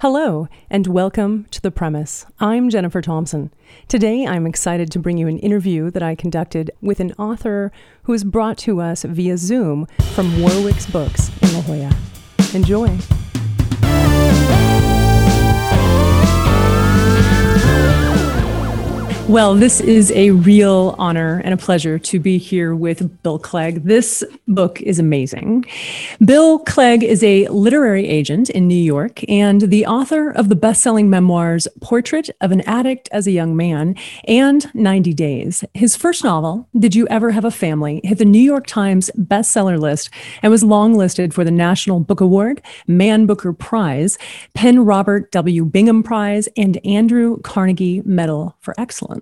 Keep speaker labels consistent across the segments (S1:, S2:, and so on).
S1: Hello, and welcome to The Premise. I'm Jennifer Thompson. Today, I'm excited to bring you an interview that I conducted with an author who is brought to us via Zoom from Warwick's Books in La Jolla. Enjoy. Well, this is a real honor and a pleasure to be here with Bill Clegg. This book is amazing. Bill Clegg is a literary agent in New York and the author of the best selling memoirs Portrait of an Addict as a Young Man and 90 Days. His first novel, Did You Ever Have a Family, hit the New York Times bestseller list and was longlisted for the National Book Award, Man Booker Prize, PEN Robert W. Bingham Prize, and Andrew Carnegie Medal for Excellence.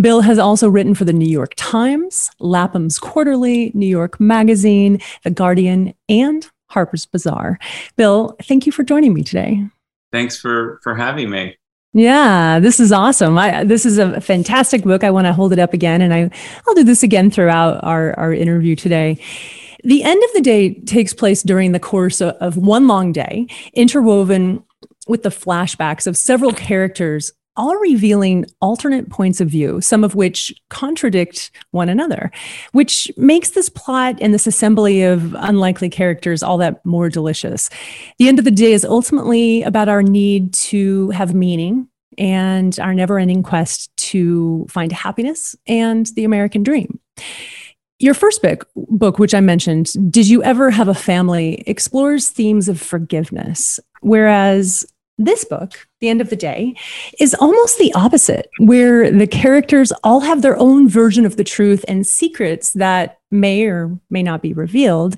S1: Bill has also written for the New York Times, Lapham's Quarterly, New York Magazine, The Guardian, and Harper's Bazaar. Bill, thank you for joining me today.
S2: Thanks for for having me.
S1: Yeah, this is awesome. I, this is a fantastic book. I want to hold it up again, and I, I'll do this again throughout our, our interview today. The end of the day takes place during the course of, of one long day, interwoven with the flashbacks of several characters all revealing alternate points of view, some of which contradict one another, which makes this plot and this assembly of unlikely characters all that more delicious. The end of the day is ultimately about our need to have meaning and our never ending quest to find happiness and the American dream. Your first book, book, which I mentioned, Did You Ever Have a Family, explores themes of forgiveness, whereas this book, The End of the Day, is almost the opposite, where the characters all have their own version of the truth and secrets that may or may not be revealed.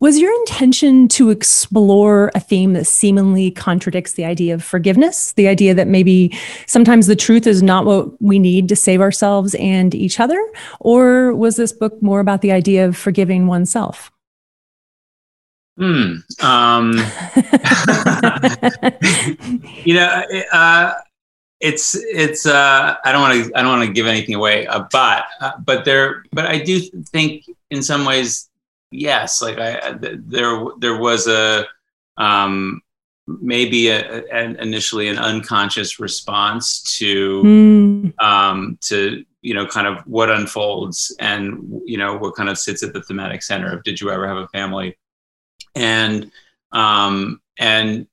S1: Was your intention to explore a theme that seemingly contradicts the idea of forgiveness, the idea that maybe sometimes the truth is not what we need to save ourselves and each other? Or was this book more about the idea of forgiving oneself?
S2: Hmm. Um, you know, uh, it's it's. Uh, I don't want to. I don't want to give anything away. Uh, but uh, but there. But I do think in some ways, yes. Like I there there was a um, maybe a, an initially an unconscious response to mm. um, to you know kind of what unfolds and you know what kind of sits at the thematic center of did you ever have a family and um, and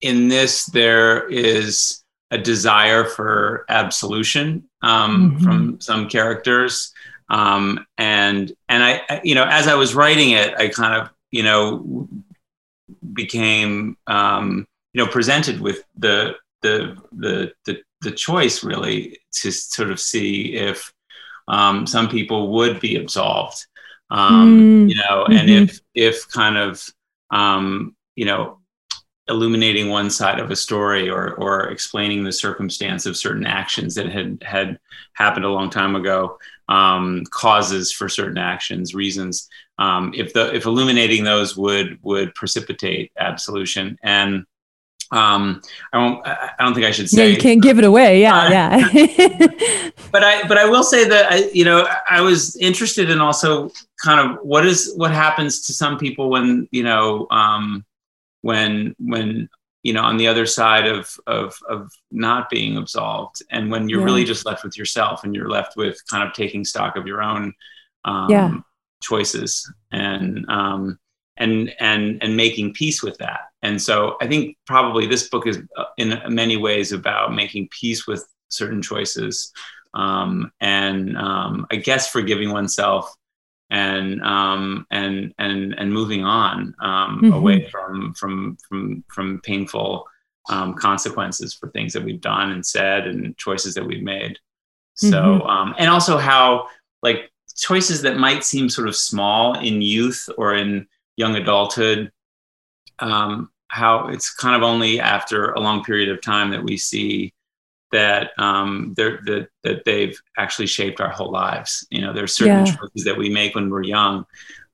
S2: in this there is a desire for absolution um, mm-hmm. from some characters um, and and I you know as I was writing it I kind of you know became um, you know presented with the the the the, the choice really to sort of see if um, some people would be absolved um, mm. you know, and mm-hmm. if if kind of um, you know illuminating one side of a story or or explaining the circumstance of certain actions that had had happened a long time ago um, causes for certain actions reasons um, if the if illuminating those would would precipitate absolution and um i won't i don't think i should say
S1: yeah you can't give it away yeah uh, yeah
S2: but i but i will say that i you know i was interested in also kind of what is what happens to some people when you know um when when you know on the other side of of of not being absolved and when you're yeah. really just left with yourself and you're left with kind of taking stock of your own um yeah. choices and um and and and making peace with that and so i think probably this book is uh, in many ways about making peace with certain choices um, and um, i guess forgiving oneself and um, and and and moving on um, mm-hmm. away from from from from painful um, consequences for things that we've done and said and choices that we've made so mm-hmm. Um, and also how like choices that might seem sort of small in youth or in young adulthood, um, how it's kind of only after a long period of time that we see that um, that that they've actually shaped our whole lives. You know, there's certain yeah. choices that we make when we're young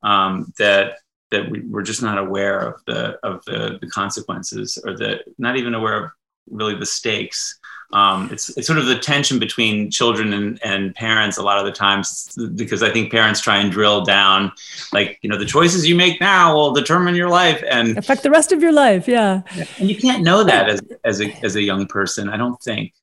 S2: um, that that we, are just not aware of the of the, the consequences or the not even aware of really the stakes um, it's it's sort of the tension between children and, and parents a lot of the times because I think parents try and drill down, like you know the choices you make now will determine your life and
S1: affect the rest of your life. Yeah,
S2: and you can't know that as as a as a young person. I don't think.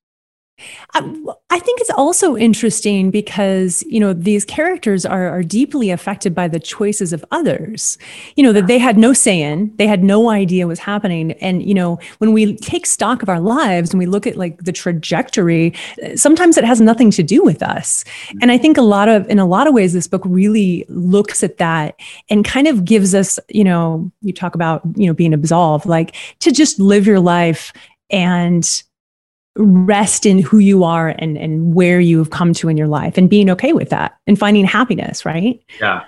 S1: Uh, I think it's also interesting because, you know, these characters are, are deeply affected by the choices of others, you know, that they had no say in, they had no idea what was happening. And, you know, when we take stock of our lives and we look at like the trajectory, sometimes it has nothing to do with us. And I think a lot of, in a lot of ways, this book really looks at that and kind of gives us, you know, you talk about, you know, being absolved, like to just live your life and rest in who you are and and where you have come to in your life and being okay with that and finding happiness right?
S2: Yeah.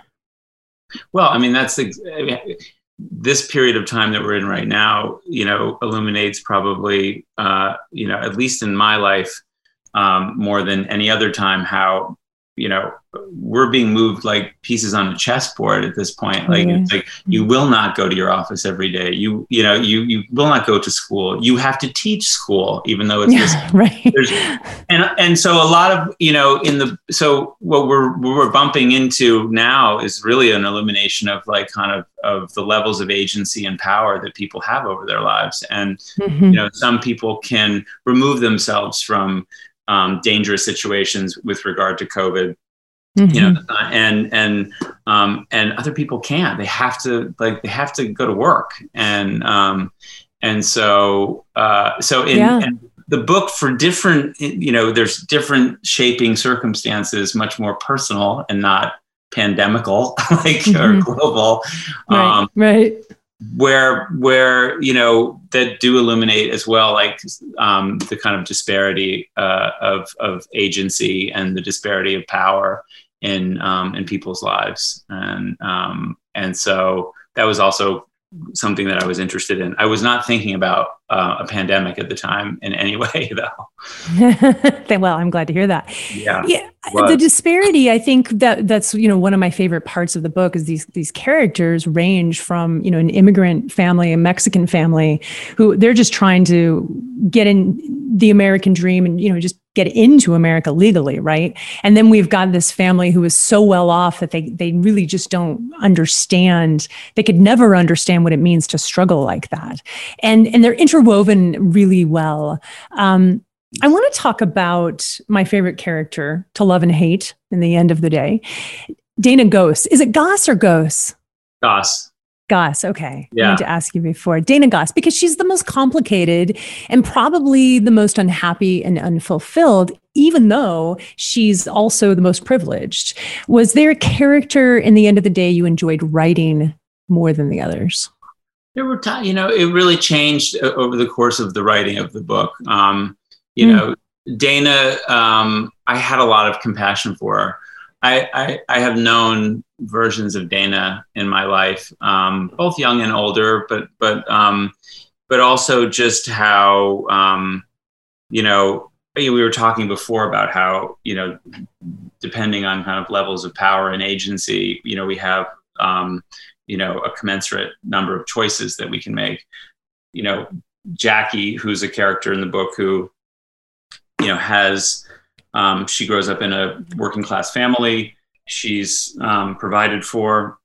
S2: Well i mean that's the I mean, this period of time that we're in right now you know illuminates probably uh you know at least in my life um more than any other time how you know we're being moved like pieces on a chessboard at this point. Like mm-hmm. it's like you will not go to your office every day. You you know you you will not go to school. You have to teach school even though it's
S1: yeah, right.
S2: and and so a lot of you know in the so what we're what we're bumping into now is really an illumination of like kind of of the levels of agency and power that people have over their lives. And mm-hmm. you know some people can remove themselves from um, dangerous situations with regard to COVID. Mm-hmm. You know, mm-hmm. and and um, and other people can't. They have to like they have to go to work, and um, and so uh, so in, yeah. in the book for different you know there's different shaping circumstances, much more personal and not pandemical like mm-hmm. or global.
S1: Right. Um, right
S2: where where you know that do illuminate as well like um, the kind of disparity uh, of of agency and the disparity of power in um, in people's lives and um, and so that was also something that I was interested in. I was not thinking about uh, a pandemic at the time in any way, though.
S1: well, I'm glad to hear that.
S2: Yeah,
S1: yeah. The disparity, I think that that's you know one of my favorite parts of the book is these these characters range from you know an immigrant family, a Mexican family, who they're just trying to get in the American dream and you know just get into America legally, right? And then we've got this family who is so well off that they they really just don't understand. They could never understand what it means to struggle like that. And and they're interwoven really well. Um, I want to talk about my favorite character to love and hate in the end of the day. Dana Goss. Is it Goss or Goss?
S2: Goss.
S1: Goss. Okay. Yeah. I wanted to ask you before. Dana Goss, because she's the most complicated and probably the most unhappy and unfulfilled, even though she's also the most privileged. Was there a character in the end of the day you enjoyed writing more than the others?
S2: There were times, you know, it really changed over the course of the writing of the book. Um, you mm. know, Dana, um, I had a lot of compassion for her. I, I, I have known versions of Dana in my life, um, both young and older, but but um, but also just how um, you know we were talking before about how you know depending on kind of levels of power and agency, you know we have um, you know a commensurate number of choices that we can make. You know Jackie, who's a character in the book who you know has um, she grows up in a working class family she's um, provided for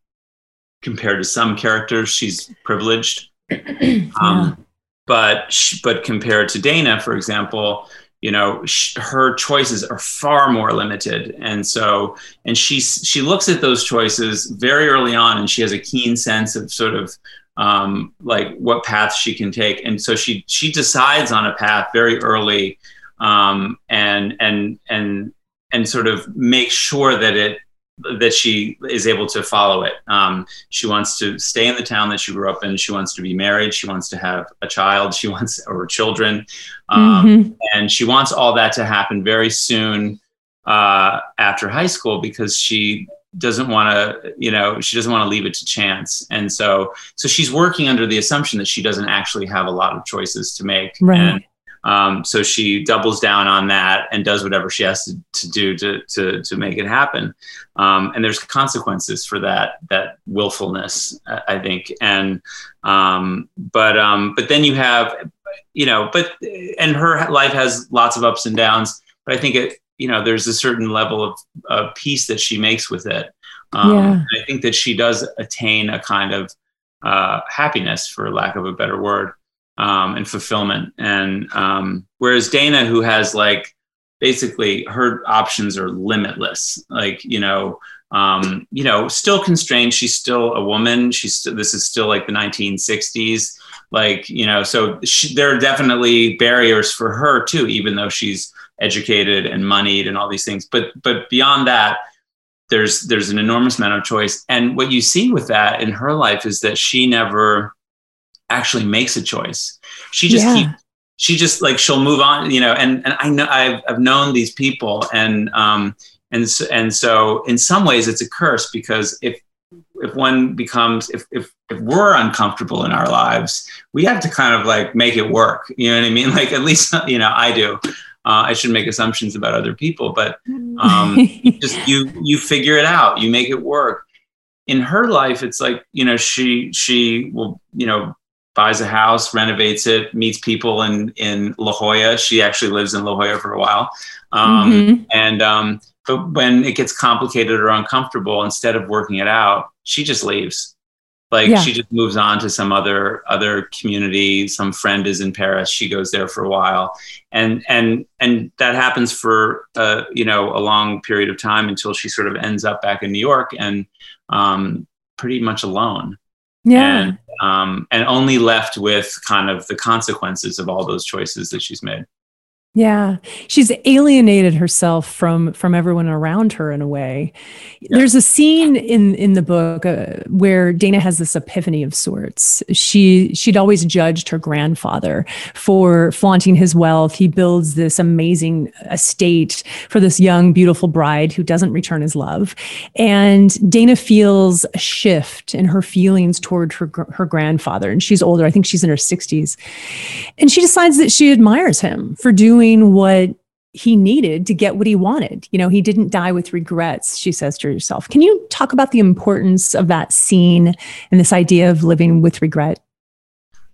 S2: compared to some characters she's privileged yeah. um, but she, but compared to dana for example you know sh- her choices are far more limited. And so and she she looks at those choices very early on and she has a keen sense of sort of um, like what path she can take. And so she she decides on a path very early um, and and and and sort of make sure that it that she is able to follow it. Um, she wants to stay in the town that she grew up in. She wants to be married. She wants to have a child. She wants or children, um, mm-hmm. and she wants all that to happen very soon uh, after high school because she doesn't want to you know she doesn't want to leave it to chance and so so she's working under the assumption that she doesn't actually have a lot of choices to make
S1: right.
S2: and um, so she doubles down on that and does whatever she has to, to do to, to, to make it happen. Um, and there's consequences for that, that willfulness, I think. And, um, but, um, but then you have you know, but and her life has lots of ups and downs. But I think it, you know, there's a certain level of, of peace that she makes with it. Um, yeah. I think that she does attain a kind of uh, happiness, for lack of a better word, um, and fulfillment. And um, whereas Dana, who has like basically her options are limitless, like you know, um, you know, still constrained. She's still a woman. She's st- this is still like the 1960s, like you know. So she, there are definitely barriers for her too, even though she's educated and moneyed and all these things. But but beyond that, there's there's an enormous amount of choice. And what you see with that in her life is that she never actually makes a choice. She just yeah. keeps she just like she'll move on, you know. And and I know I've I've known these people and um and so, and so in some ways it's a curse because if if one becomes if, if if we're uncomfortable in our lives we have to kind of like make it work you know what i mean like at least you know i do uh, i shouldn't make assumptions about other people but um, just you you figure it out you make it work in her life it's like you know she she will you know buys a house renovates it meets people in in la jolla she actually lives in la jolla for a while um, mm-hmm. and um, but when it gets complicated or uncomfortable, instead of working it out, she just leaves. Like yeah. she just moves on to some other other community. Some friend is in Paris. She goes there for a while, and and and that happens for uh, you know a long period of time until she sort of ends up back in New York and um, pretty much alone.
S1: Yeah.
S2: And, um, and only left with kind of the consequences of all those choices that she's made.
S1: Yeah, she's alienated herself from from everyone around her in a way. Yeah. There's a scene in in the book uh, where Dana has this epiphany of sorts. She she'd always judged her grandfather for flaunting his wealth. He builds this amazing estate for this young beautiful bride who doesn't return his love. And Dana feels a shift in her feelings toward her her grandfather and she's older. I think she's in her 60s. And she decides that she admires him for doing doing what he needed to get what he wanted. You know, he didn't die with regrets, she says to herself. Can you talk about the importance of that scene and this idea of living with regret?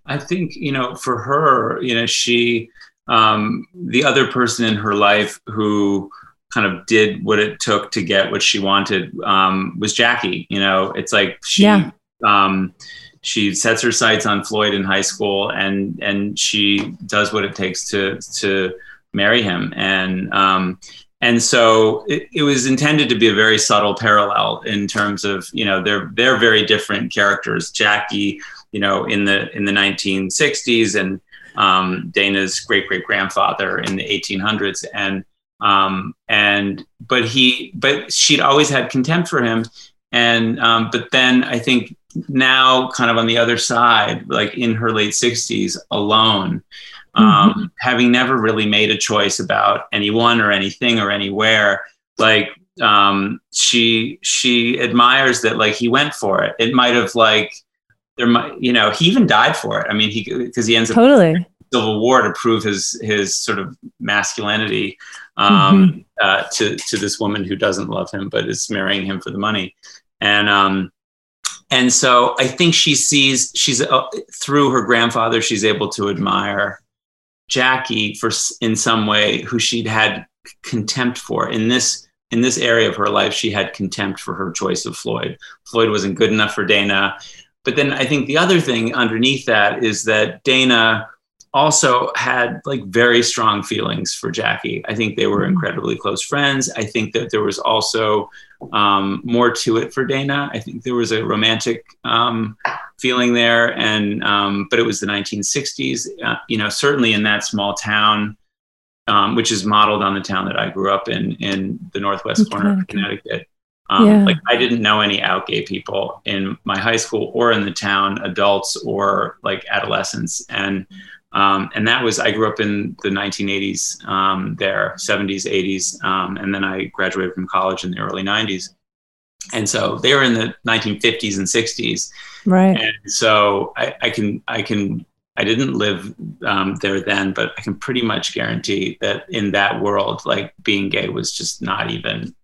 S2: I think, you know, for her, you know, she, um, the other person in her life who kind of did what it took to get what she wanted um, was Jackie. You know, it's like she, yeah. um, she sets her sights on Floyd in high school, and and she does what it takes to to marry him, and um, and so it, it, was intended to be a very subtle parallel in terms of you know they're they're very different characters. Jackie, you know, in the in the 1960s, and um, Dana's great great grandfather in the 1800s, and um, and but he but she'd always had contempt for him, and um, but then I think now kind of on the other side, like in her late 60s, alone, um, mm-hmm. having never really made a choice about anyone or anything or anywhere, like um, she she admires that like he went for it. It might have like there might you know he even died for it. I mean he because he ends up
S1: totally
S2: civil war to prove his his sort of masculinity um, mm-hmm. uh, to to this woman who doesn't love him but is marrying him for the money and um, and so I think she sees she's uh, through her grandfather she's able to admire Jackie for in some way who she'd had contempt for in this in this area of her life she had contempt for her choice of Floyd. Floyd wasn't good enough for Dana. But then I think the other thing underneath that is that Dana also had like very strong feelings for Jackie. I think they were mm-hmm. incredibly close friends. I think that there was also um, more to it for Dana. I think there was a romantic um, feeling there, and um, but it was the 1960s. Uh, you know, certainly in that small town, um, which is modeled on the town that I grew up in in the northwest corner of Connecticut. Um, yeah. Like I didn't know any out gay people in my high school or in the town, adults or like adolescents, and um, and that was, I grew up in the 1980s um, there, 70s, 80s. Um, and then I graduated from college in the early 90s. And so they were in the 1950s and 60s.
S1: Right.
S2: And so I, I can, I can, I didn't live um, there then, but I can pretty much guarantee that in that world, like being gay was just not even,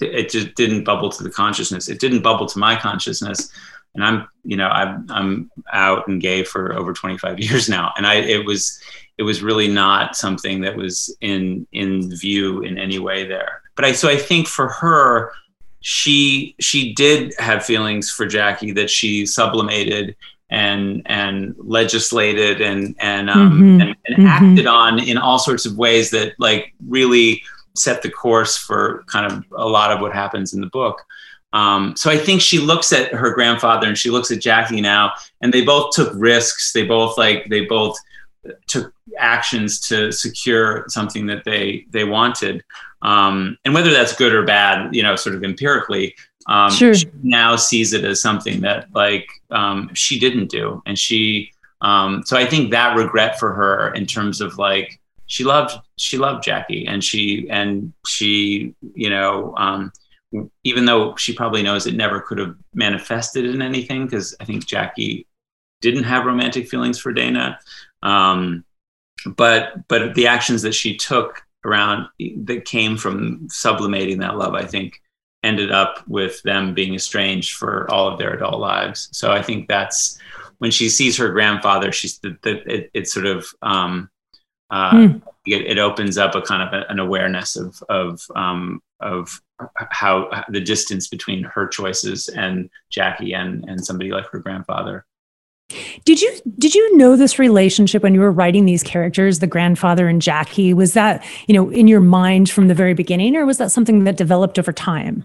S2: it just didn't bubble to the consciousness. It didn't bubble to my consciousness and I'm you know I'm I'm out and gay for over 25 years now, and I it was it was really not something that was in in view in any way there. But I so I think for her, she she did have feelings for Jackie that she sublimated and and legislated and and um, mm-hmm. and, and mm-hmm. acted on in all sorts of ways that like really set the course for kind of a lot of what happens in the book. Um, so I think she looks at her grandfather and she looks at Jackie now, and they both took risks. They both like they both took actions to secure something that they they wanted. Um, and whether that's good or bad, you know, sort of empirically, um, sure. she now sees it as something that like um, she didn't do, and she. Um, so I think that regret for her in terms of like she loved she loved Jackie, and she and she you know um, even though she probably knows it never could have manifested in anything because I think Jackie didn't have romantic feelings for Dana. Um, but but the actions that she took around that came from sublimating that love, I think, ended up with them being estranged for all of their adult lives. So I think that's when she sees her grandfather, she's that it, it, sort of um, uh, hmm. It, it, opens up a kind of a, an awareness of of um, of how the distance between her choices and Jackie and and somebody like her grandfather.
S1: Did you did you know this relationship when you were writing these characters, the grandfather and Jackie? Was that you know in your mind from the very beginning, or was that something that developed over time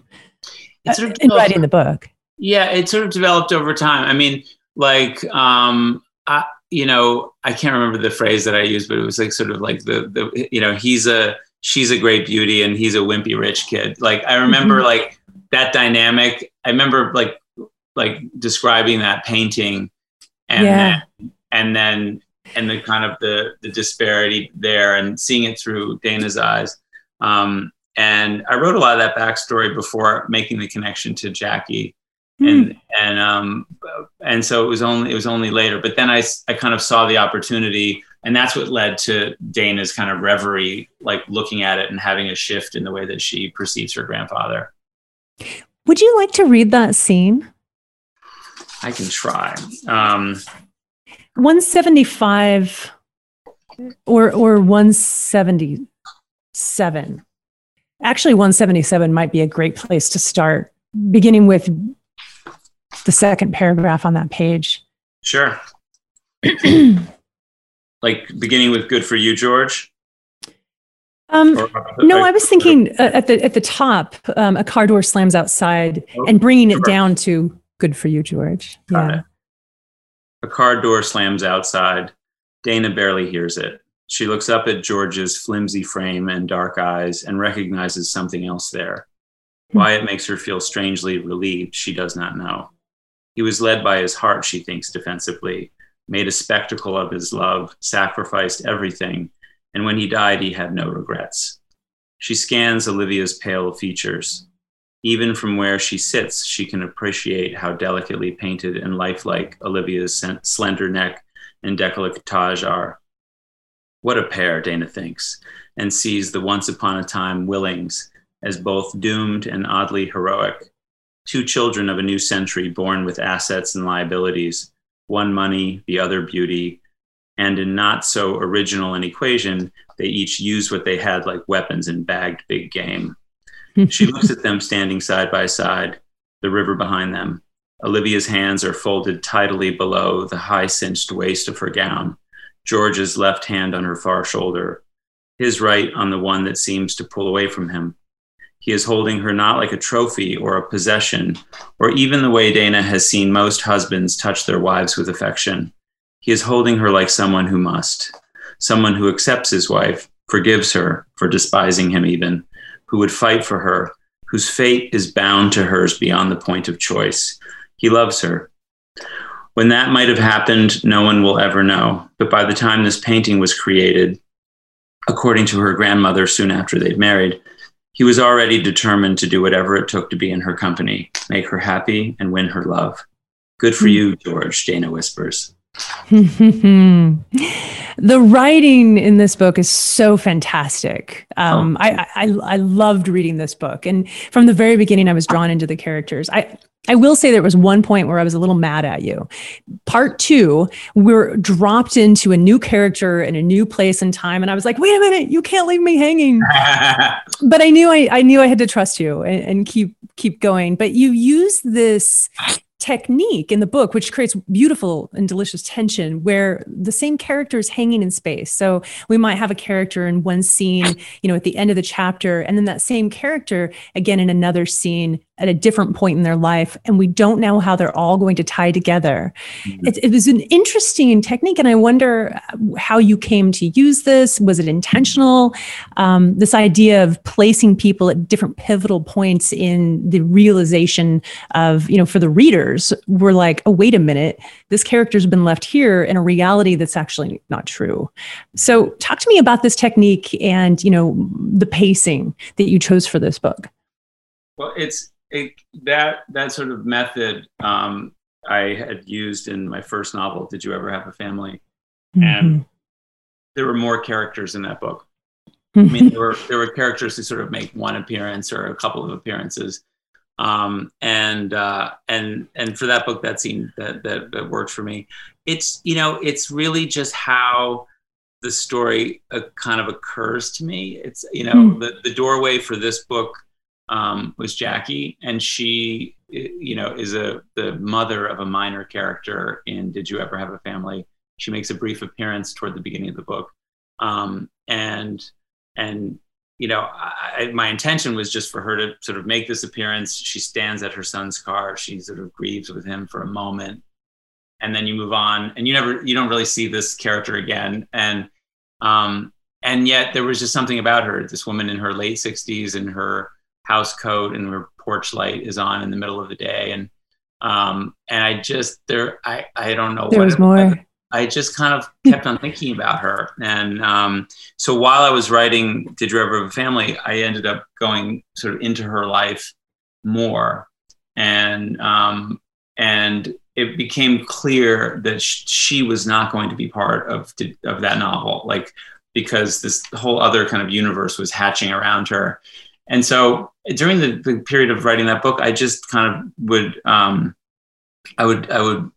S1: sort of in writing the book?
S2: Yeah, it sort of developed over time. I mean, like um, I, you know, I can't remember the phrase that I used, but it was like sort of like the the you know he's a she's a great beauty and he's a wimpy rich kid. Like I remember mm-hmm. like that dynamic. I remember like like describing that painting and yeah. then, and then and the kind of the the disparity there and seeing it through Dana's eyes. Um, and I wrote a lot of that backstory before making the connection to Jackie. And and um, and so it was only it was only later. But then I I kind of saw the opportunity, and that's what led to Dana's kind of reverie, like looking at it and having a shift in the way that she perceives her grandfather.
S1: Would you like to read that scene?
S2: I can try. Um,
S1: 175 or or 177. Actually 177 might be a great place to start beginning with the second paragraph on that page.
S2: Sure. like beginning with good for you George?
S1: Um, no, I was thinking uh, at the at the top, um, a car door slams outside, oh, and bringing it down to Good for you, George. Got yeah. It.
S2: A car door slams outside. Dana barely hears it. She looks up at George's flimsy frame and dark eyes and recognizes something else there. Hmm. Why it makes her feel strangely relieved, she does not know. He was led by his heart, she thinks defensively, made a spectacle of his love, sacrificed everything, and when he died, he had no regrets. She scans Olivia's pale features. Even from where she sits, she can appreciate how delicately painted and lifelike Olivia's slender neck and décolletage are. What a pair, Dana thinks, and sees the once upon a time Willings as both doomed and oddly heroic. Two children of a new century born with assets and liabilities, one money, the other beauty, and in not so original an equation, they each used what they had like weapons and bagged big game she looks at them standing side by side, the river behind them. Olivia's hands are folded tidily below the high cinched waist of her gown, George's left hand on her far shoulder, his right on the one that seems to pull away from him. He is holding her not like a trophy or a possession, or even the way Dana has seen most husbands touch their wives with affection. He is holding her like someone who must, someone who accepts his wife, forgives her for despising him even, who would fight for her, whose fate is bound to hers beyond the point of choice. He loves her. When that might have happened, no one will ever know. But by the time this painting was created, according to her grandmother soon after they'd married, he was already determined to do whatever it took to be in her company, make her happy, and win her love. Good for hmm. you, George, Dana whispers.
S1: the writing in this book is so fantastic. Um, oh. I, I, I loved reading this book, and from the very beginning, I was drawn into the characters. I I will say there was one point where I was a little mad at you. Part two, we're dropped into a new character in a new place and time, and I was like, "Wait a minute, you can't leave me hanging." but I knew I, I knew I had to trust you and, and keep keep going. But you use this technique in the book, which creates beautiful and delicious tension where the same character is hanging in space. So we might have a character in one scene, you know, at the end of the chapter, and then that same character again in another scene at a different point in their life. And we don't know how they're all going to tie together. Mm-hmm. It, it was an interesting technique. And I wonder how you came to use this. Was it intentional? Um, this idea of placing people at different pivotal points in the realization of, you know, for the readers, we're like, oh, wait a minute, this character's been left here in a reality that's actually not true. So talk to me about this technique and, you know, the pacing that you chose for this book.
S2: Well, it's it, that that sort of method um, I had used in my first novel. Did you ever have a family? Mm-hmm. And there were more characters in that book. I mean, there were there were characters who sort of make one appearance or a couple of appearances, um, and uh, and and for that book, that scene that, that that worked for me. It's you know, it's really just how the story uh, kind of occurs to me. It's you know, mm. the the doorway for this book um, was Jackie, and she, you know, is a the mother of a minor character in Did You Ever Have a Family? She makes a brief appearance toward the beginning of the book, um, and and you know, I, my intention was just for her to sort of make this appearance. She stands at her son's car. She sort of grieves with him for a moment, and then you move on, and you never, you don't really see this character again, and um, and yet there was just something about her, this woman in her late 60s and her house coat and her porch light is on in the middle of the day and um and i just there i i don't know
S1: there was more
S2: I just kind of kept on thinking about her. And um, so while I was writing Did You Ever Have a Family, I ended up going sort of into her life more. And, um, and it became clear that sh- she was not going to be part of, of that novel, like, because this whole other kind of universe was hatching around her and so during the, the, period of writing that book, I just kind of would, um, I would, I would,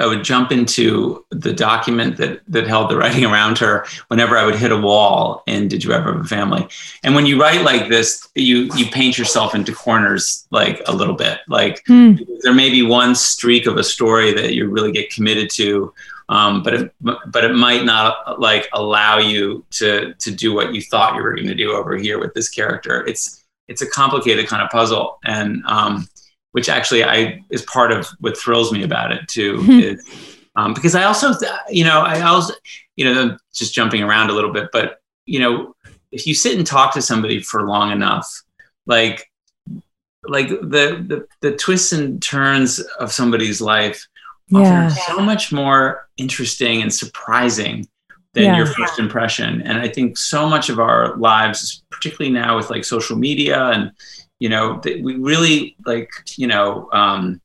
S2: I would jump into the document that that held the writing around her whenever I would hit a wall in Did You Ever Have a Family? And when you write like this, you you paint yourself into corners like a little bit. Like mm. there may be one streak of a story that you really get committed to, um, but it, but it might not like allow you to to do what you thought you were going to do over here with this character. It's it's a complicated kind of puzzle, and um, which actually I is part of what thrills me about it too. Is, um, because I also you know I also you know just jumping around a little bit, but you know if you sit and talk to somebody for long enough, like like the the, the twists and turns of somebody's life yeah. so much more interesting and surprising than yeah. your first impression. And I think so much of our lives, particularly now with like social media and, you know, we really like, you know, um,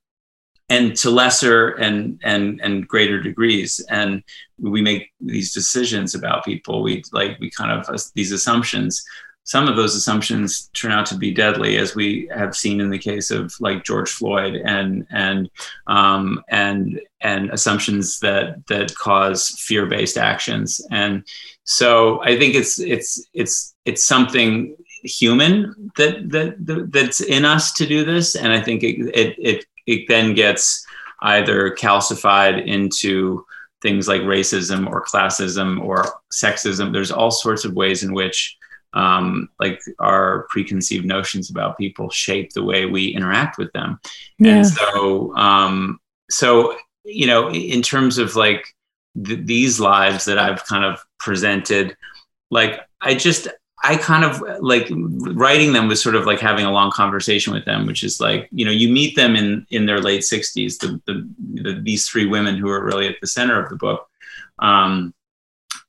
S2: and to lesser and and and greater degrees and we make these decisions about people we like we kind of uh, these assumptions some of those assumptions turn out to be deadly, as we have seen in the case of like George Floyd, and and um, and and assumptions that that cause fear-based actions. And so I think it's it's it's it's something human that that that's in us to do this, and I think it it it, it then gets either calcified into things like racism or classism or sexism. There's all sorts of ways in which um, like our preconceived notions about people shape the way we interact with them. Yeah. And so, um, so you know, in terms of like th- these lives that I've kind of presented, like I just I kind of like writing them was sort of like having a long conversation with them, which is like you know you meet them in in their late sixties, the, the, the, these three women who are really at the center of the book, um,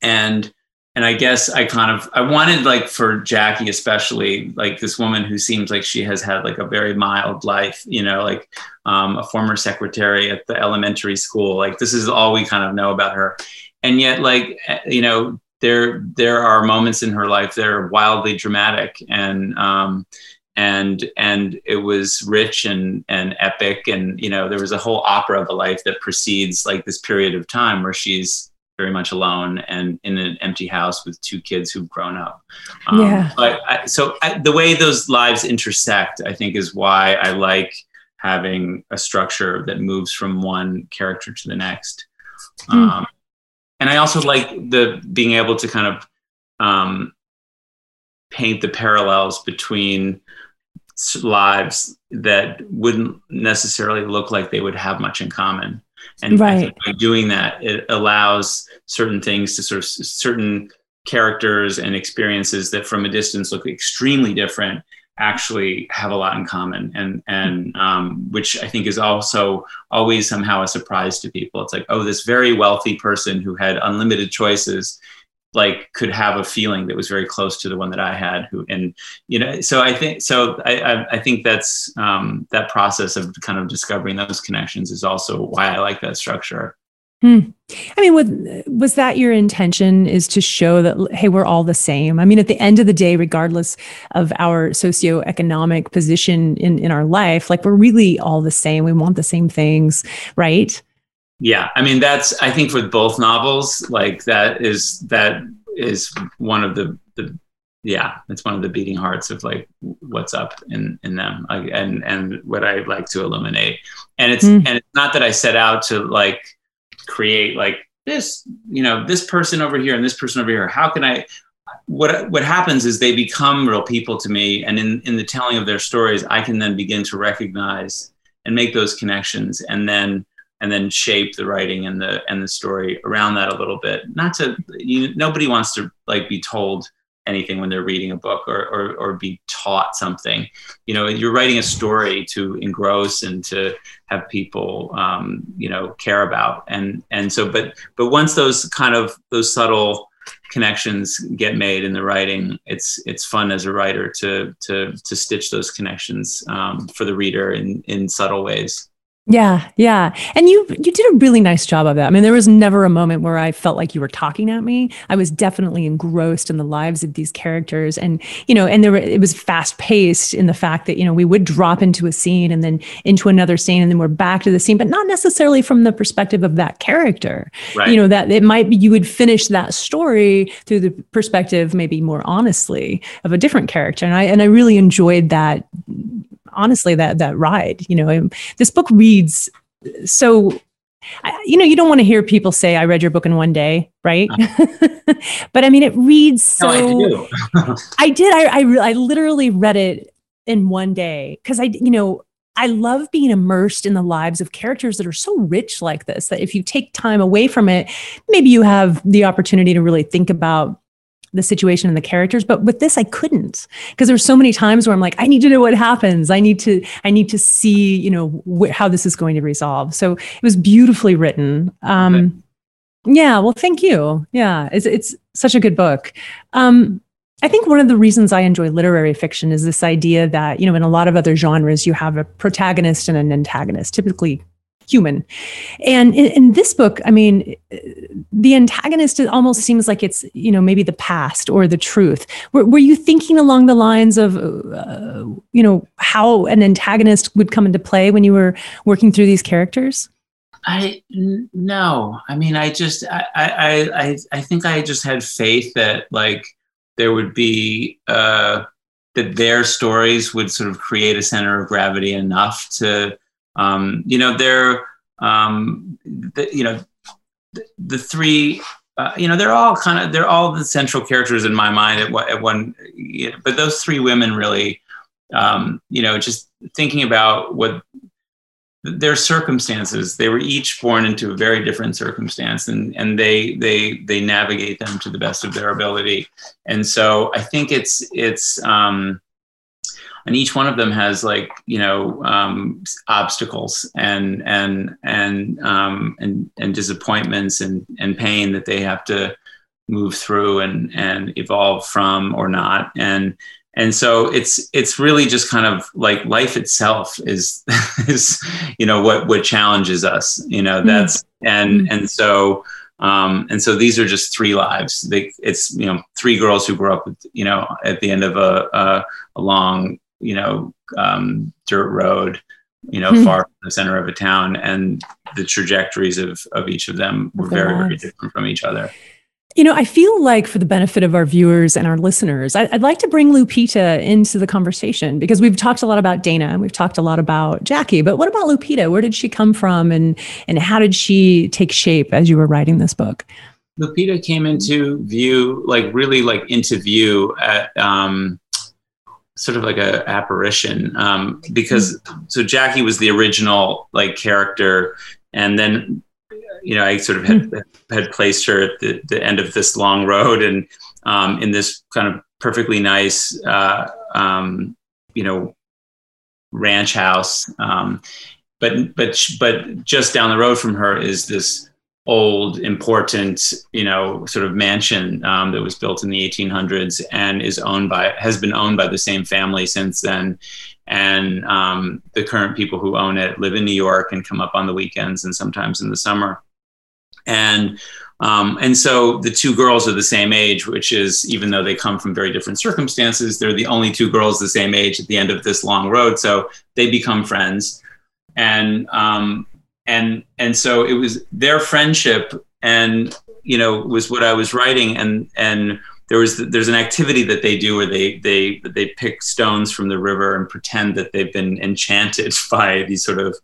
S2: and and I guess I kind of I wanted like for Jackie especially like this woman who seems like she has had like a very mild life, you know, like um, a former secretary at the elementary school. Like this is all we kind of know about her, and yet like eh, you know there there are moments in her life that are wildly dramatic and um, and and it was rich and and epic and you know there was a whole opera of a life that precedes like this period of time where she's very much alone and in an empty house with two kids who've grown up.
S1: Um, yeah.
S2: But I, so I, the way those lives intersect, I think, is why I like having a structure that moves from one character to the next. Mm. Um, and I also like the being able to kind of um, paint the parallels between lives that wouldn't necessarily look like they would have much in common. And
S1: right.
S2: by doing that, it allows certain things to sort of certain characters and experiences that from a distance look extremely different actually have a lot in common and and um, which i think is also always somehow a surprise to people it's like oh this very wealthy person who had unlimited choices like could have a feeling that was very close to the one that I had who and you know so I think so I I, I think that's um, that process of kind of discovering those connections is also why I like that structure.
S1: Hmm. I mean, was, was that your intention is to show that, hey, we're all the same? I mean, at the end of the day, regardless of our socioeconomic position in, in our life, like we're really all the same. We want the same things, right?
S2: Yeah i mean that's i think with both novels like that is that is one of the the yeah it's one of the beating hearts of like what's up in in them. Like, and and what i like to illuminate and it's mm. and it's not that i set out to like create like this you know this person over here and this person over here. How can i what what happens is they become real people to me. And in in the telling of their stories i can then begin to recognize and make those connections. And then and then shape the writing and the and the story around that a little bit. Not to you nobody wants to like be told anything when they're reading a book or, or, or be taught something. You know you're writing a story to engross and to have people um, you know care about. And and so but but once those kind of those subtle connections get made in the writing it's it's fun as a writer to to to stitch those connections um, for the reader in in subtle ways
S1: yeah, yeah. And you you did a really nice job of that. I mean, there was never a moment where I felt like you were talking at me. I was definitely engrossed in the lives of these characters and, you know, and there were, it was fast paced in the fact that, you know, we would drop into a scene and then into another scene and then we're back to the scene, but not necessarily from the perspective of that character.
S2: Right.
S1: You know, that it might be you would finish that story through the perspective maybe more honestly of a different character. And I and I really enjoyed that honestly that that ride. You know, this book reads so you know, you don't want to hear people say, I read your book in one day, right? Uh-huh. but I mean, it reads so.
S2: No,
S1: I, I did. I, I, I literally read it in one day because I, you know, I love being immersed in the lives of characters that are so rich like this that if you take time away from it, maybe you have the opportunity to really think about the situation and the characters but with this i couldn't because there's so many times where i'm like i need to know what happens. I need to i need to see you know wh- how this is going to resolve. So it was beautifully written. Um okay. yeah well thank you. Yeah it's it's such a good book. Um I think one of the reasons I enjoy literary fiction is this idea that, you know, in a lot of other genres, you have a protagonist and an antagonist, typically human. And in, in, this book, I mean, the antagonist almost seems like it's, you know, maybe the past or the truth. Were, were you thinking along the lines of, uh, you know, how an antagonist would come into play when you were working through these characters?
S2: I no. I mean, I just, I, I, I, I think I just had faith that like there would be, uh, that their stories would sort of create a center of gravity enough to, um, you know, they're, um, the, you know, the, the three, uh, you know, they're all kind of, they're all the central characters in my mind at, at one, you know, but those three women really, um, you know, just thinking about what their circumstances they were each born into a very different circumstance and and they they they navigate them to the best of their ability. And so i think it's it's um and each one of them has like you know um, obstacles and and and um, and and disappointments and and pain that they have to move through and and evolve from or not and and so it's it's really just kind of like life itself is is you know what what challenges us you know mm-hmm. that's mm-hmm. and and so um, and so these are just three lives. They, it's you know three girls who grew up, with, you know, at the end of a, a, a long you know, um, dirt road, you know, hmm. far from the center of a town, and the trajectories of of each of them were very, very different from each other.
S1: You know, I feel like for the benefit of our viewers and our listeners, I, would like to bring Lupita into the conversation because we've talked a lot about Dana and we've talked a lot about Jackie. But what about Lupita? Where did she come from, and and how did she take shape as you were writing this book?
S2: Lupita came into view, like really like into view at um, sort of like a apparition um, because so Jackie was the original like character, and then you know, I sort of had, had placed her at the, the, end of this long road and um, in this kind of perfectly nice, uh, um, you know, ranch house. Um, but but but just down the road from her is this old, important, you know, sort of mansion um, that was built in the 1800s and is owned by has been owned by the same family since then. And um, the current people who own it live in New York and come up on the weekends and sometimes in the summer and um, and so the two girls are the same age, which is even though they come from very different circumstances, they're the only two girls the same age at the end of this long road. So they become friends, and um, and and so it was their friendship, and you know was what I was writing, and and there was there's an activity that they do where they they they pick stones from the river and pretend that they've been enchanted by these sort of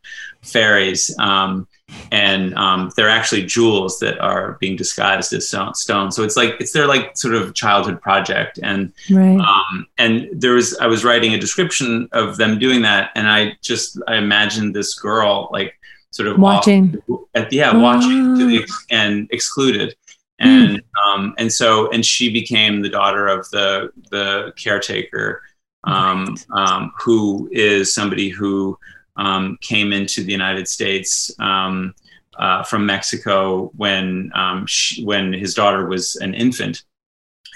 S2: fairies. Um, and um, they're actually jewels that are being disguised as stone. So it's like it's their like sort of childhood project, and right. um, and there was I was writing a description of them doing that, and I just I imagined this girl like sort of
S1: watching
S2: at yeah oh. watching the, and excluded. And mm. um, and so and she became the daughter of the the caretaker, um, right. um, who is somebody who um, came into the United States um, uh, from Mexico when um, she, when his daughter was an infant,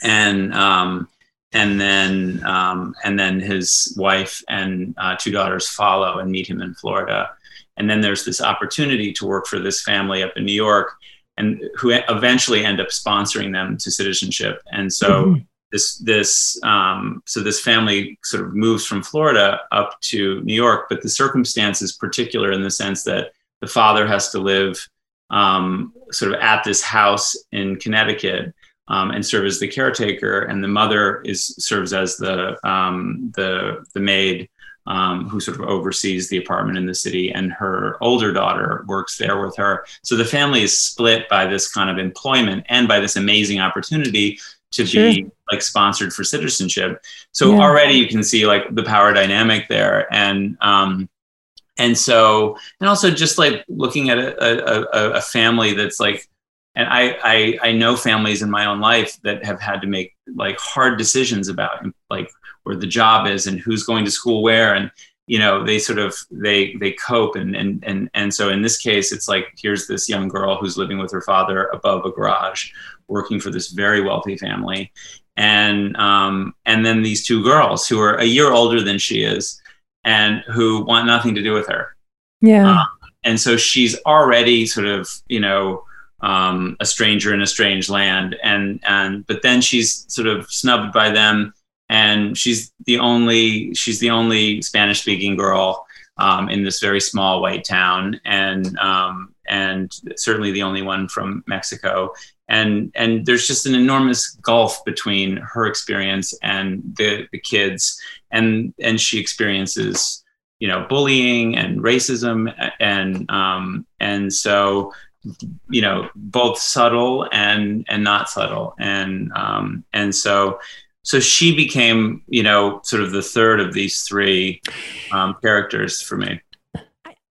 S2: and um, and then um, and then his wife and uh, two daughters follow and meet him in Florida, and then there's this opportunity to work for this family up in New York, and who eventually end up sponsoring them to citizenship, and so. Mm-hmm this this um, so this family sort of moves from Florida up to New York, but the circumstance is particular in the sense that the father has to live um, sort of at this house in Connecticut um, and serve as the caretaker, and the mother is serves as the um, the the maid. Um, who sort of oversees the apartment in the city, and her older daughter works there with her. So the family is split by this kind of employment and by this amazing opportunity to sure. be like sponsored for citizenship. So yeah. already you can see like the power dynamic there. And, um, and so, and also just like looking at a, a, a family that's like, and I, I, I know families in my own life that have had to make like hard decisions about like where the job is and who's going to school where. And you know they sort of they they cope and and and and so in this case it's like here's this young girl who's living with her father above a garage working for this very wealthy family. And um, and then these two girls who are a year older than she is and who want nothing to do with her.
S1: Yeah. Uh,
S2: and so she's already sort of you know um, a stranger in a strange land. And and but then she's sort of snubbed by them and she's the only she's the only spanish speaking girl um, in this very small white town. And um, and certainly the only one from mexico. And and there's just an enormous gulf between her experience and the the kids. And and she experiences you know bullying and racism. And um and so you know both subtle and and not subtle. And um and so so she became you know sort of the third of these three um, characters for me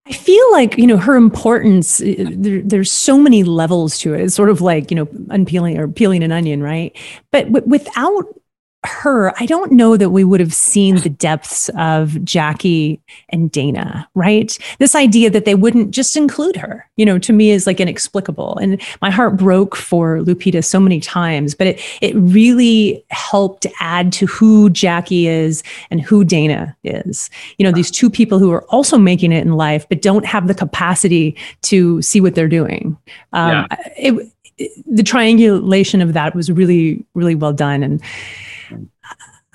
S1: I feel like, you know, her importance, uh, there, there's so many levels to it. It's sort of like, you know, unpeeling or peeling an onion, right? But w- without her, I don't know that we would have seen the depths of Jackie and Dana, right? This idea that they wouldn't just include her, you know, to me is like inexplicable. And my heart broke for Lupita so many times, but it it really helped add to who Jackie is and who Dana is. You know, these two people who are also making it in life, but don't have the capacity to see what they're doing. Um, yeah. it, it, the triangulation of that was really, really well done. And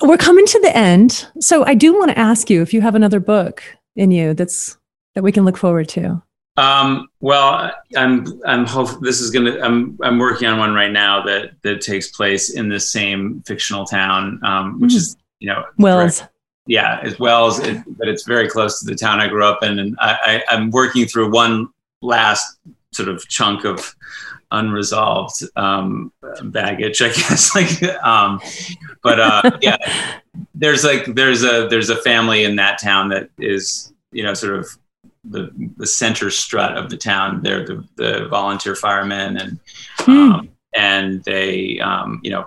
S1: we're coming to the end. So I do want to ask you if you have another book in you that's that we can look forward to.
S2: Um, well, I'm I'm hope this is gonna I'm I'm working on one right now that that takes place in the same fictional town, um, which mm. is you know
S1: Wells.
S2: Direct, yeah, as well as it, but it's very close to the town I grew up in, and I, I I'm working through one last sort of chunk of unresolved um, baggage, I guess. like, um, but uh, yeah, there's like there's a there's a family in that town that is you know sort of the the center strut of the town. They're the, the volunteer firemen and mm. and they um, you know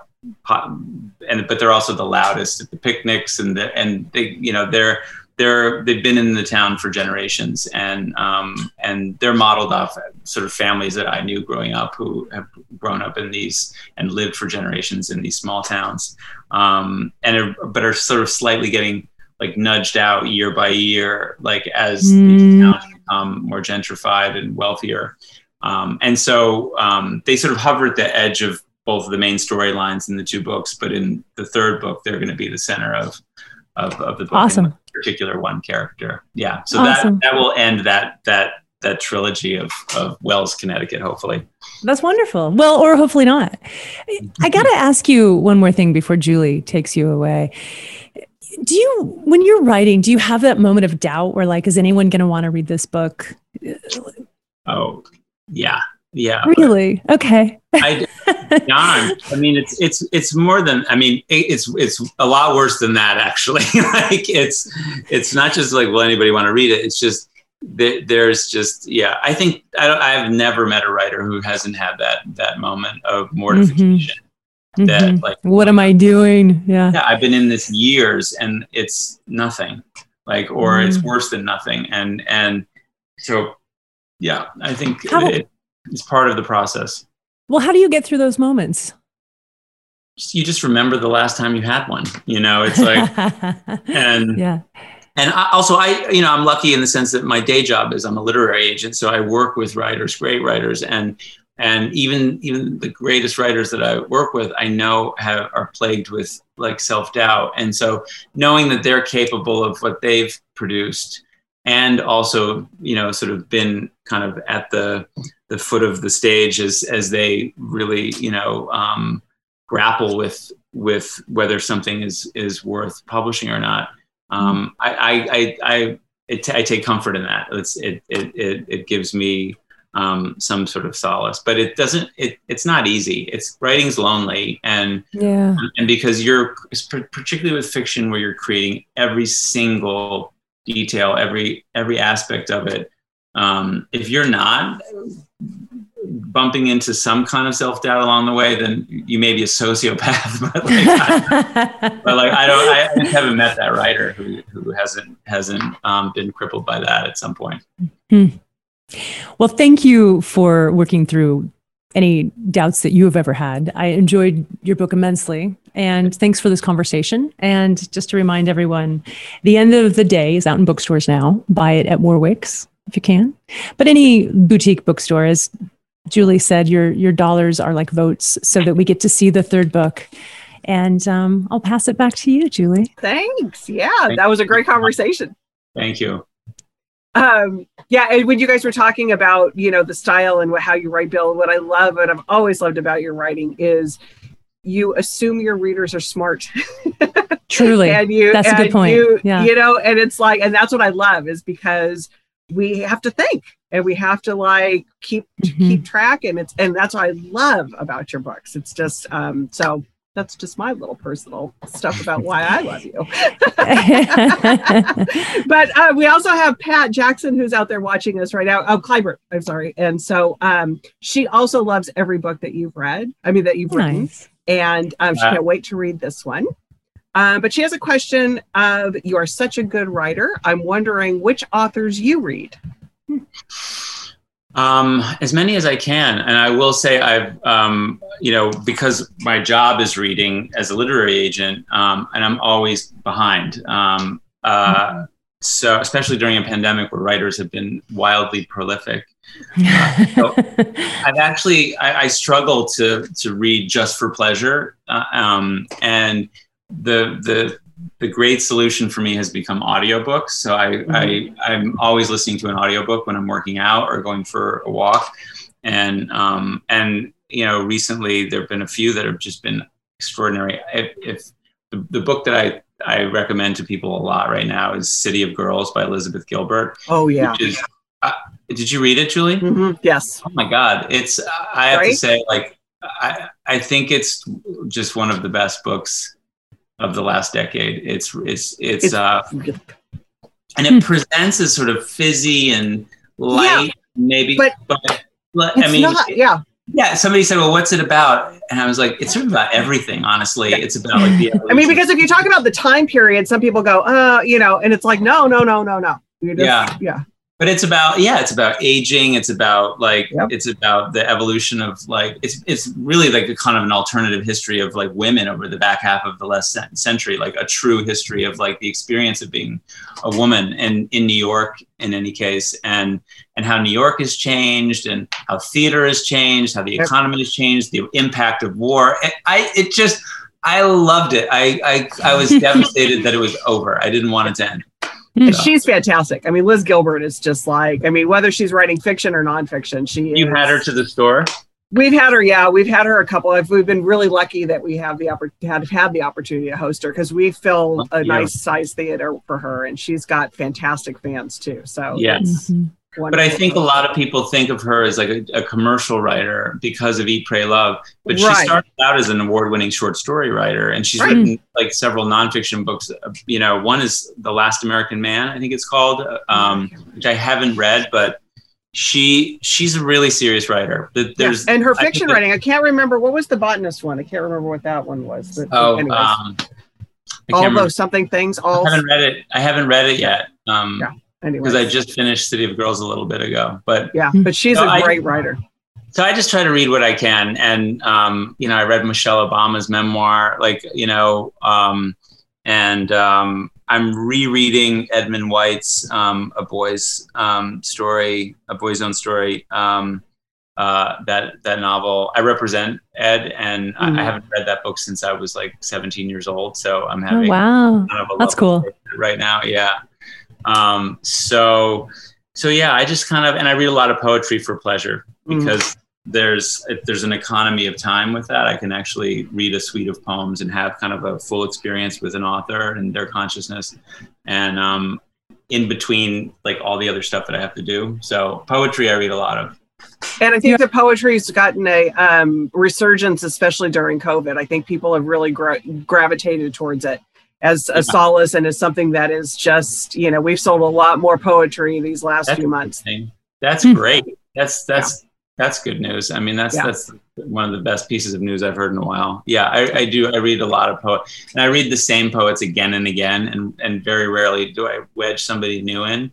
S2: and but they're also the loudest at the picnics and the, and they you know they're they're they've been in the town for generations and um, and they're modeled off sort of families that I knew growing up who have grown up in these and lived for generations in these small towns um, and are, but are sort of slightly getting like nudged out year by year like as mm. these towns become more gentrified and wealthier um, and so um, they sort of hover at the edge of both of the main storylines in the two books but in the third book they're going to be the center of of, of the book.
S1: Awesome.
S2: Particular one character. Yeah. So awesome. that that will end that that that trilogy of of Wells, Connecticut. Hopefully.
S1: That's wonderful. Well, or hopefully not. I got to ask you one more thing before Julie takes you away. Do you, when you're writing, do you have that moment of doubt where, like, is anyone going to want to read this book?
S2: Oh, yeah, yeah.
S1: Really? Okay.
S2: I, I mean, it's it's it's more than. I mean, it's it's a lot worse than that. Actually, like it's it's not just like will anybody want to read it. It's just there's just yeah. I think I I've never met a writer who hasn't had that that moment of mortification.
S1: Mm-hmm. That mm-hmm. like, what am I doing? Yeah,
S2: yeah. I've been in this years, and it's nothing. Like, or mm. it's worse than nothing. And and so, yeah, I think How- it, it's part of the process.
S1: Well, how do you get through those moments?
S2: You just remember the last time you had one. You know, it's like, and
S1: yeah.
S2: And I, also, I, you know, I'm lucky in the sense that my day job is I'm a literary agent, so I work with writers, great writers, and and even even the greatest writers that I work with, I know have are plagued with like self doubt, and so knowing that they're capable of what they've produced, and also you know sort of been kind of at the the foot of the stage as as they really you know um, grapple with with whether something is is worth publishing or not. Um, I I I, I, it, I take comfort in that. It's it it it, it gives me um, some sort of solace, but it doesn't. It it's not easy. It's writing's lonely, and
S1: yeah,
S2: and because you're particularly with fiction where you're creating every single detail, every every aspect of it. Um, if you're not bumping into some kind of self doubt along the way, then you may be a sociopath. but, like, I, but like I don't, I haven't met that writer who who hasn't hasn't um, been crippled by that at some point.
S1: Hmm. Well, thank you for working through any doubts that you have ever had. I enjoyed your book immensely. And thanks for this conversation. And just to remind everyone, the end of the day is out in bookstores now. Buy it at Warwick's if you can. But any boutique bookstore, as Julie said, your your dollars are like votes, so that we get to see the third book. And um, I'll pass it back to you, Julie.
S3: Thanks. Yeah, that was a great conversation.
S2: Thank you.
S3: Um, yeah, and when you guys were talking about you know the style and what, how you write, Bill, what I love and I've always loved about your writing is you assume your readers are smart.
S1: Truly, and you that's and a good point.
S3: You,
S1: yeah,
S3: you know, and it's like, and that's what I love is because we have to think and we have to like keep mm-hmm. keep track and it's and that's what I love about your books. It's just um so that's just my little personal stuff about why I love you. but uh, we also have Pat Jackson, who's out there watching us right now. Oh, Clyburn, I'm sorry. And so um, she also loves every book that you've read. I mean, that you've nice. written. And um, she can't wait to read this one. Uh, but she has a question of you are such a good writer. I'm wondering which authors you read.
S2: Um, as many as I can, and I will say I've, um, you know, because my job is reading as a literary agent, um, and I'm always behind. Um, uh, mm-hmm. So, especially during a pandemic where writers have been wildly prolific, uh, so I've actually I, I, struggle to to read just for pleasure, uh, um, and the the the great solution for me has become audiobooks. So I, mm-hmm. I I'm always listening to an audiobook when I'm working out or going for a walk. And um, and you know, recently there have been a few that have just been extraordinary. If, if the, the book that I I recommend to people a lot right now is City of Girls by Elizabeth Gilbert.
S3: Oh yeah.
S2: Is, uh, did you read it, Julie?
S3: Mm-hmm. Yes.
S2: Oh my God! It's I have right? to say, like, I I think it's just one of the best books of the last decade. It's it's it's, it's uh, and it presents as sort of fizzy and light, yeah, maybe,
S3: but, but I mean, not, yeah.
S2: Yeah, somebody said, "Well, what's it about?" And I was like, "It's sort of about everything, honestly. Yeah. It's about like the."
S3: I mean, because if you talk about the time period, some people go, "Uh, you know," and it's like, no, no, no, no, no.
S2: Just, yeah,
S3: yeah
S2: but it's about yeah it's about aging it's about like yep. it's about the evolution of like it's it's really like a kind of an alternative history of like women over the back half of the last century like a true history of like the experience of being a woman and in new york in any case and and how new york has changed and how theater has changed how the economy has changed the impact of war. I it just i loved it. I i, I was devastated that it was over. I didn't want it to end
S3: and she's fantastic. I mean, Liz Gilbert is just like, I mean, whether she's writing fiction or nonfiction, she
S2: You
S3: is,
S2: had her to the store?
S3: We've had her, yeah. We've had her a couple of we've been really lucky that we have the opportunity had had the opportunity to host her because we filled a yeah. nice size theater for her and she's got fantastic fans too. So
S2: yes. Mm-hmm. But I think a lot of people think of her as like a, a commercial writer because of Eat, Pray, Love. But right. she started out as an award-winning short story writer, and she's right. written like several nonfiction books. You know, one is The Last American Man, I think it's called, um, which I haven't read, but she she's a really serious writer. There's
S3: yeah. and her fiction I writing. I can't remember what was the botanist one. I can't remember what that one was. But
S2: oh, um,
S3: all those something things. All
S2: I haven't read it. I haven't read it yet. Um, yeah because I just finished City of Girls a little bit ago. But
S3: yeah, but she's so a great I, writer.
S2: So I just try to read what I can, and um, you know, I read Michelle Obama's memoir, like you know, um, and um, I'm rereading Edmund White's um, A Boy's um, Story, A Boy's Own Story. Um, uh, that that novel. I represent Ed, and mm. I, I, mm. haven't read that book since I was like 17 years old. So I'm oh, having
S1: oh, wow, kind of that's cool
S2: right now. Yeah. Um, so, so yeah, I just kind of, and I read a lot of poetry for pleasure mm. because mm. there's, there's an economy of time with that, I can actually read a suite of poems and have kind of a full experience with an author and their consciousness. And, um, in between like all the other stuff that I have to do. So poetry, I read a lot of.
S3: And I think yeah. the poetry's gotten a um, resurgence, especially during COVID. I think people have really gra- gravitated towards it as a solace and as something that is just you know we've sold a lot more poetry these last that's few months.
S2: that's hmm. great. That's that's yeah. that's good news. I mean that's yeah. that's one of the best pieces of news i've heard in a while. Yeah I, I do i read a lot of poets and i read the same poets again and again and and very rarely do i wedge somebody new in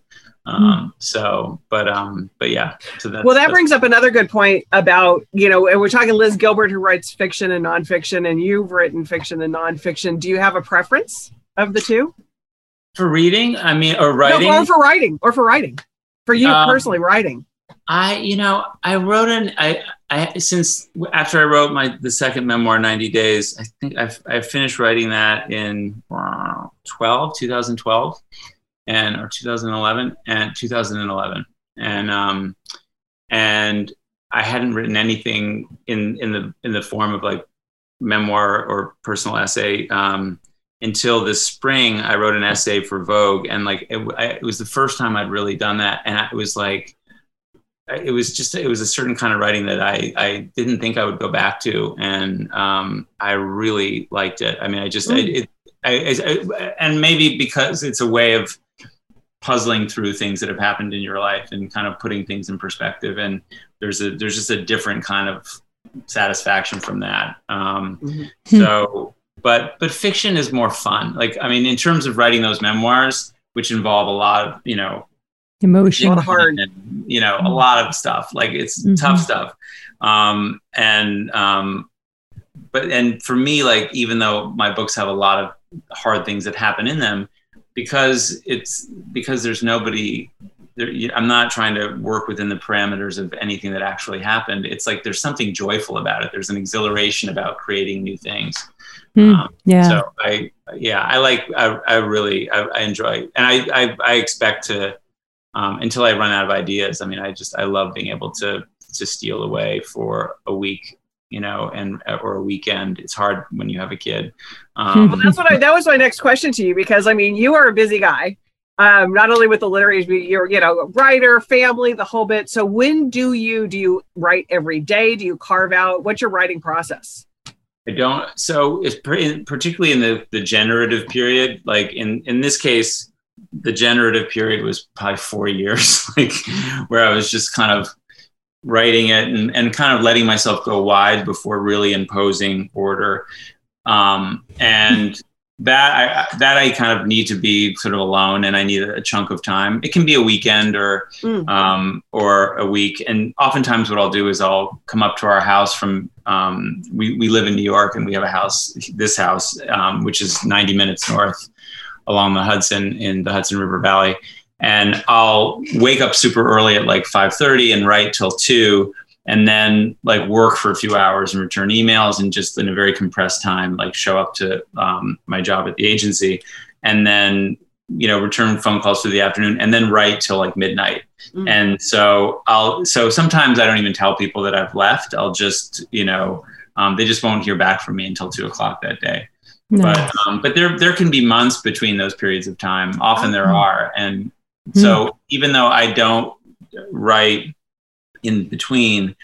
S2: um, so, but um, but yeah. So
S3: well, that brings up another good point about you know, and we're talking Liz Gilbert who writes fiction and nonfiction, and you've written fiction and nonfiction. Do you have a preference of the two?
S2: For reading, I mean, or writing,
S3: no, or for writing, or for writing, for you um, personally writing.
S2: I, you know, I wrote an I. I since after I wrote my the second memoir 90 days I think I've, I finished writing that in uh, 12 2012 and or 2011 and 2011 and um and I hadn't written anything in in the in the form of like memoir or personal essay um, until this spring. I wrote an essay for Vogue, and like it, I, it was the first time I'd really done that, and it was like it was just it was a certain kind of writing that I I didn't think I would go back to, and um, I really liked it. I mean, I just mm. I, it, I, I, and maybe because it's a way of puzzling through things that have happened in your life and kind of putting things in perspective. And there's a there's just a different kind of satisfaction from that. Um, mm-hmm. so but but fiction is more fun. Like i mean in terms of writing those memoirs which involve a lot of you know
S1: emotion.
S3: Hard
S2: and, you know a lot of stuff. Like it's mm-hmm. tough stuff. Um, and um, but and for me like even though my books have a lot of hard things that happen in them because it's because there's nobody I'm not trying to work within the parameters of anything that actually happened. It's like there's something joyful about it. There's an exhilaration about creating new things.
S1: Mm, um, yeah.
S2: So I, yeah, I like, I, I really, I, I enjoy, and I, I, I expect to, um, until I run out of ideas. I mean, I just, I love being able to, to steal away for a week you know, and or a weekend. It's hard when you have a kid.
S3: Um, well, that's what I, that was my next question to you because I mean, you are a busy guy um, not only with the literary, but you're, you know, writer, family, the whole bit. So when do you, do you write every day? Do you carve out, what's your writing process?
S2: I don't. So it's particularly in the, the generative period, like in, in this case, the generative period was probably four years, like where I was just kind of writing it and, and kind of letting myself go wide before really imposing order. Um, and that I that I kind of need to be sort of alone, and I need a chunk of time. It can be a weekend or mm. um, or a week, and oftentimes what I'll do is I'll come up to our house from. Um, we we live in New York, and we have a house, this house, um, which is 90 minutes north along the Hudson in the Hudson River Valley, and I'll wake up super early at like 5:30 and write till two and then like work for a few hours and return emails and just in a very compressed time like show up to um, my job at the agency and then you know return phone calls through the afternoon and then write till like midnight. Mm-hmm. and so i'll so sometimes i don't even tell people that i've left. I'll just you know um, they just won't hear back from me until two o'clock that day. No. but um, but there there can be months between those periods of time. Often there are. And mm-hmm. so even though i don't write in between,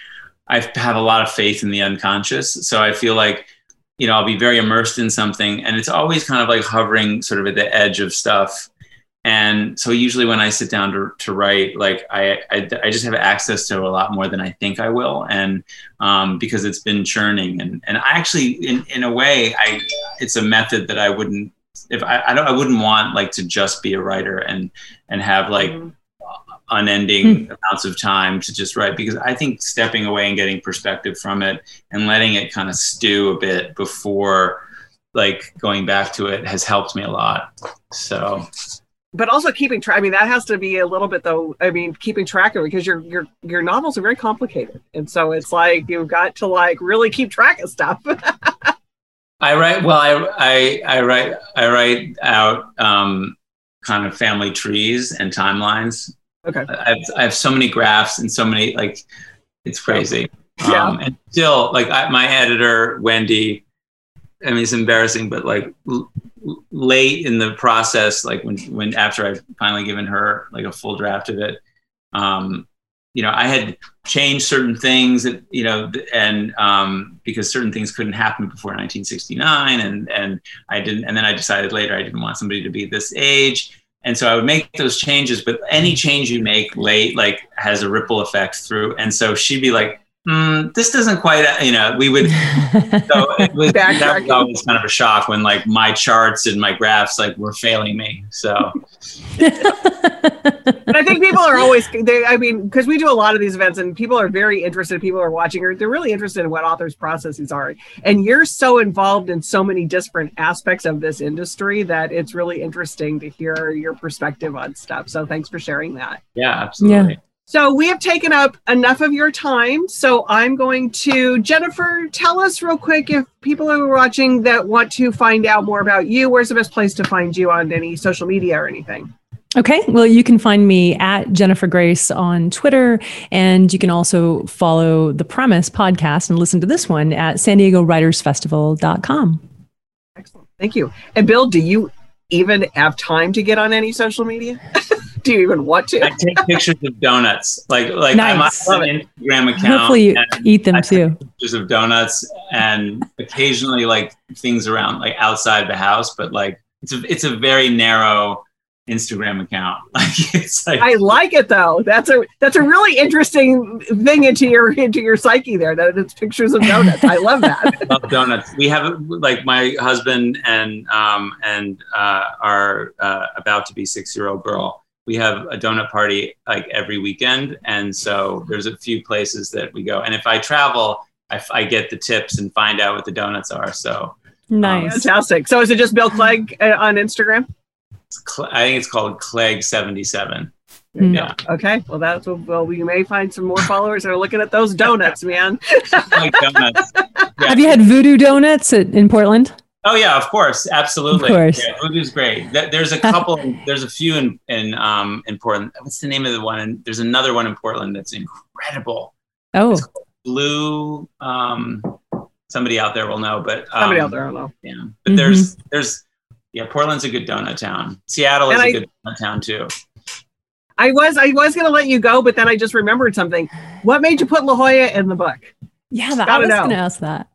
S2: I have a lot of faith in the unconscious. So I feel like, you know, I'll be very immersed in something and it's always kind of like hovering sort of at the edge of stuff. And so usually when I sit down to, to write, like I, I, I just have access to a lot more than I think I will. And um, because it's been churning and, and I actually, in, in a way, I, it's a method that I wouldn't, if I, I don't, I wouldn't want like to just be a writer and, and have like, mm-hmm unending mm. amounts of time to just write because I think stepping away and getting perspective from it and letting it kind of stew a bit before like going back to it has helped me a lot. So
S3: but also keeping track. I mean, that has to be a little bit though. I mean, keeping track of it because your your your novels are very complicated, and so it's like you've got to like really keep track of stuff.
S2: I write well. I I I write I write out um, kind of family trees and timelines
S3: Okay.
S2: I have, I have so many graphs and so many like it's crazy. Yeah. Um, and still, like I, my editor Wendy, I mean it's embarrassing, but like l- late in the process, like when when after I've finally given her like a full draft of it, um, you know, I had changed certain things that you know, and um, because certain things couldn't happen before 1969, and and I didn't, and then I decided later I didn't want somebody to be this age and so I would make those changes, but any change you make late, like has a ripple effect through. And so she'd be like, mm, this doesn't quite, you know, we would, so it was, that was always kind of a shock when like my charts and my graphs like were failing me. So
S3: but I think people are always they I mean because we do a lot of these events and people are very interested people are watching or they're really interested in what authors processes are and you're so involved in so many different aspects of this industry that it's really interesting to hear your perspective on stuff so thanks for sharing that
S2: yeah absolutely yeah.
S3: So we have taken up enough of your time. So I'm going to Jennifer tell us real quick if people are watching that want to find out more about you, where's the best place to find you on any social media or anything?
S1: Okay. Well, you can find me at Jennifer Grace on Twitter. And you can also follow the Premise podcast and listen to this one at san diego writers festival.com.
S3: Excellent. Thank you. And Bill, do you even have time to get on any social media? do you even want to?
S2: I take pictures of donuts. Like like nice. I an Instagram account.
S1: Hopefully you eat them too.
S2: Pictures of donuts and occasionally like things around like outside the house, but like it's a it's a very narrow Instagram account. Like it's like
S3: I like it though. That's a that's a really interesting thing into your into your psyche there. That it's pictures of donuts. I love that. I
S2: love donuts. We have like my husband and um and uh, our uh, about to be six year old girl we have a donut party like every weekend and so there's a few places that we go and if i travel i, I get the tips and find out what the donuts are so
S1: nice
S3: um, fantastic so is it just bill clegg uh, on instagram
S2: i think it's called clegg 77
S3: Yeah. Okay. Well, that's well. We may find some more followers that are looking at those donuts, man.
S2: like donuts.
S1: Yeah. Have you had Voodoo Donuts in Portland?
S2: Oh yeah, of course, absolutely.
S1: Of course,
S2: yeah, Voodoo's great. There's a couple. there's a few in in um in Portland. What's the name of the one? And there's another one in Portland that's incredible.
S1: Oh,
S2: Blue. Um, somebody out there will know, but um,
S3: somebody out there will know.
S2: Yeah, but mm-hmm. there's there's yeah, Portland's a good donut town. Seattle is and a I, good donut town too.
S3: I was I was going to let you go, but then I just remembered something. What made you put La Jolla in the book?
S1: Yeah, that, I was going to ask that.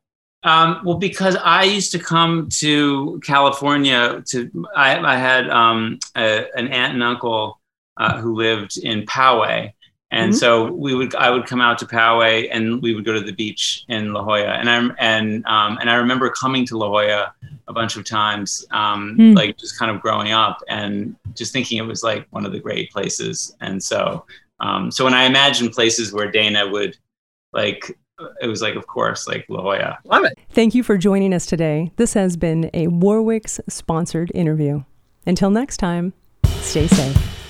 S2: Um, well, because I used to come to California to, I, I had um, a, an aunt and uncle uh, who lived in Poway, and mm-hmm. so we would, I would come out to Poway, and we would go to the beach in La Jolla, and I and um, and I remember coming to La Jolla a bunch of times, um, mm. like just kind of growing up, and just thinking it was like one of the great places, and so um, so when I imagine places where Dana would like it was like, of course, like La Jolla.
S3: Love it.
S1: Thank you for joining us today. This has been a Warwick's sponsored interview. Until next time, stay safe.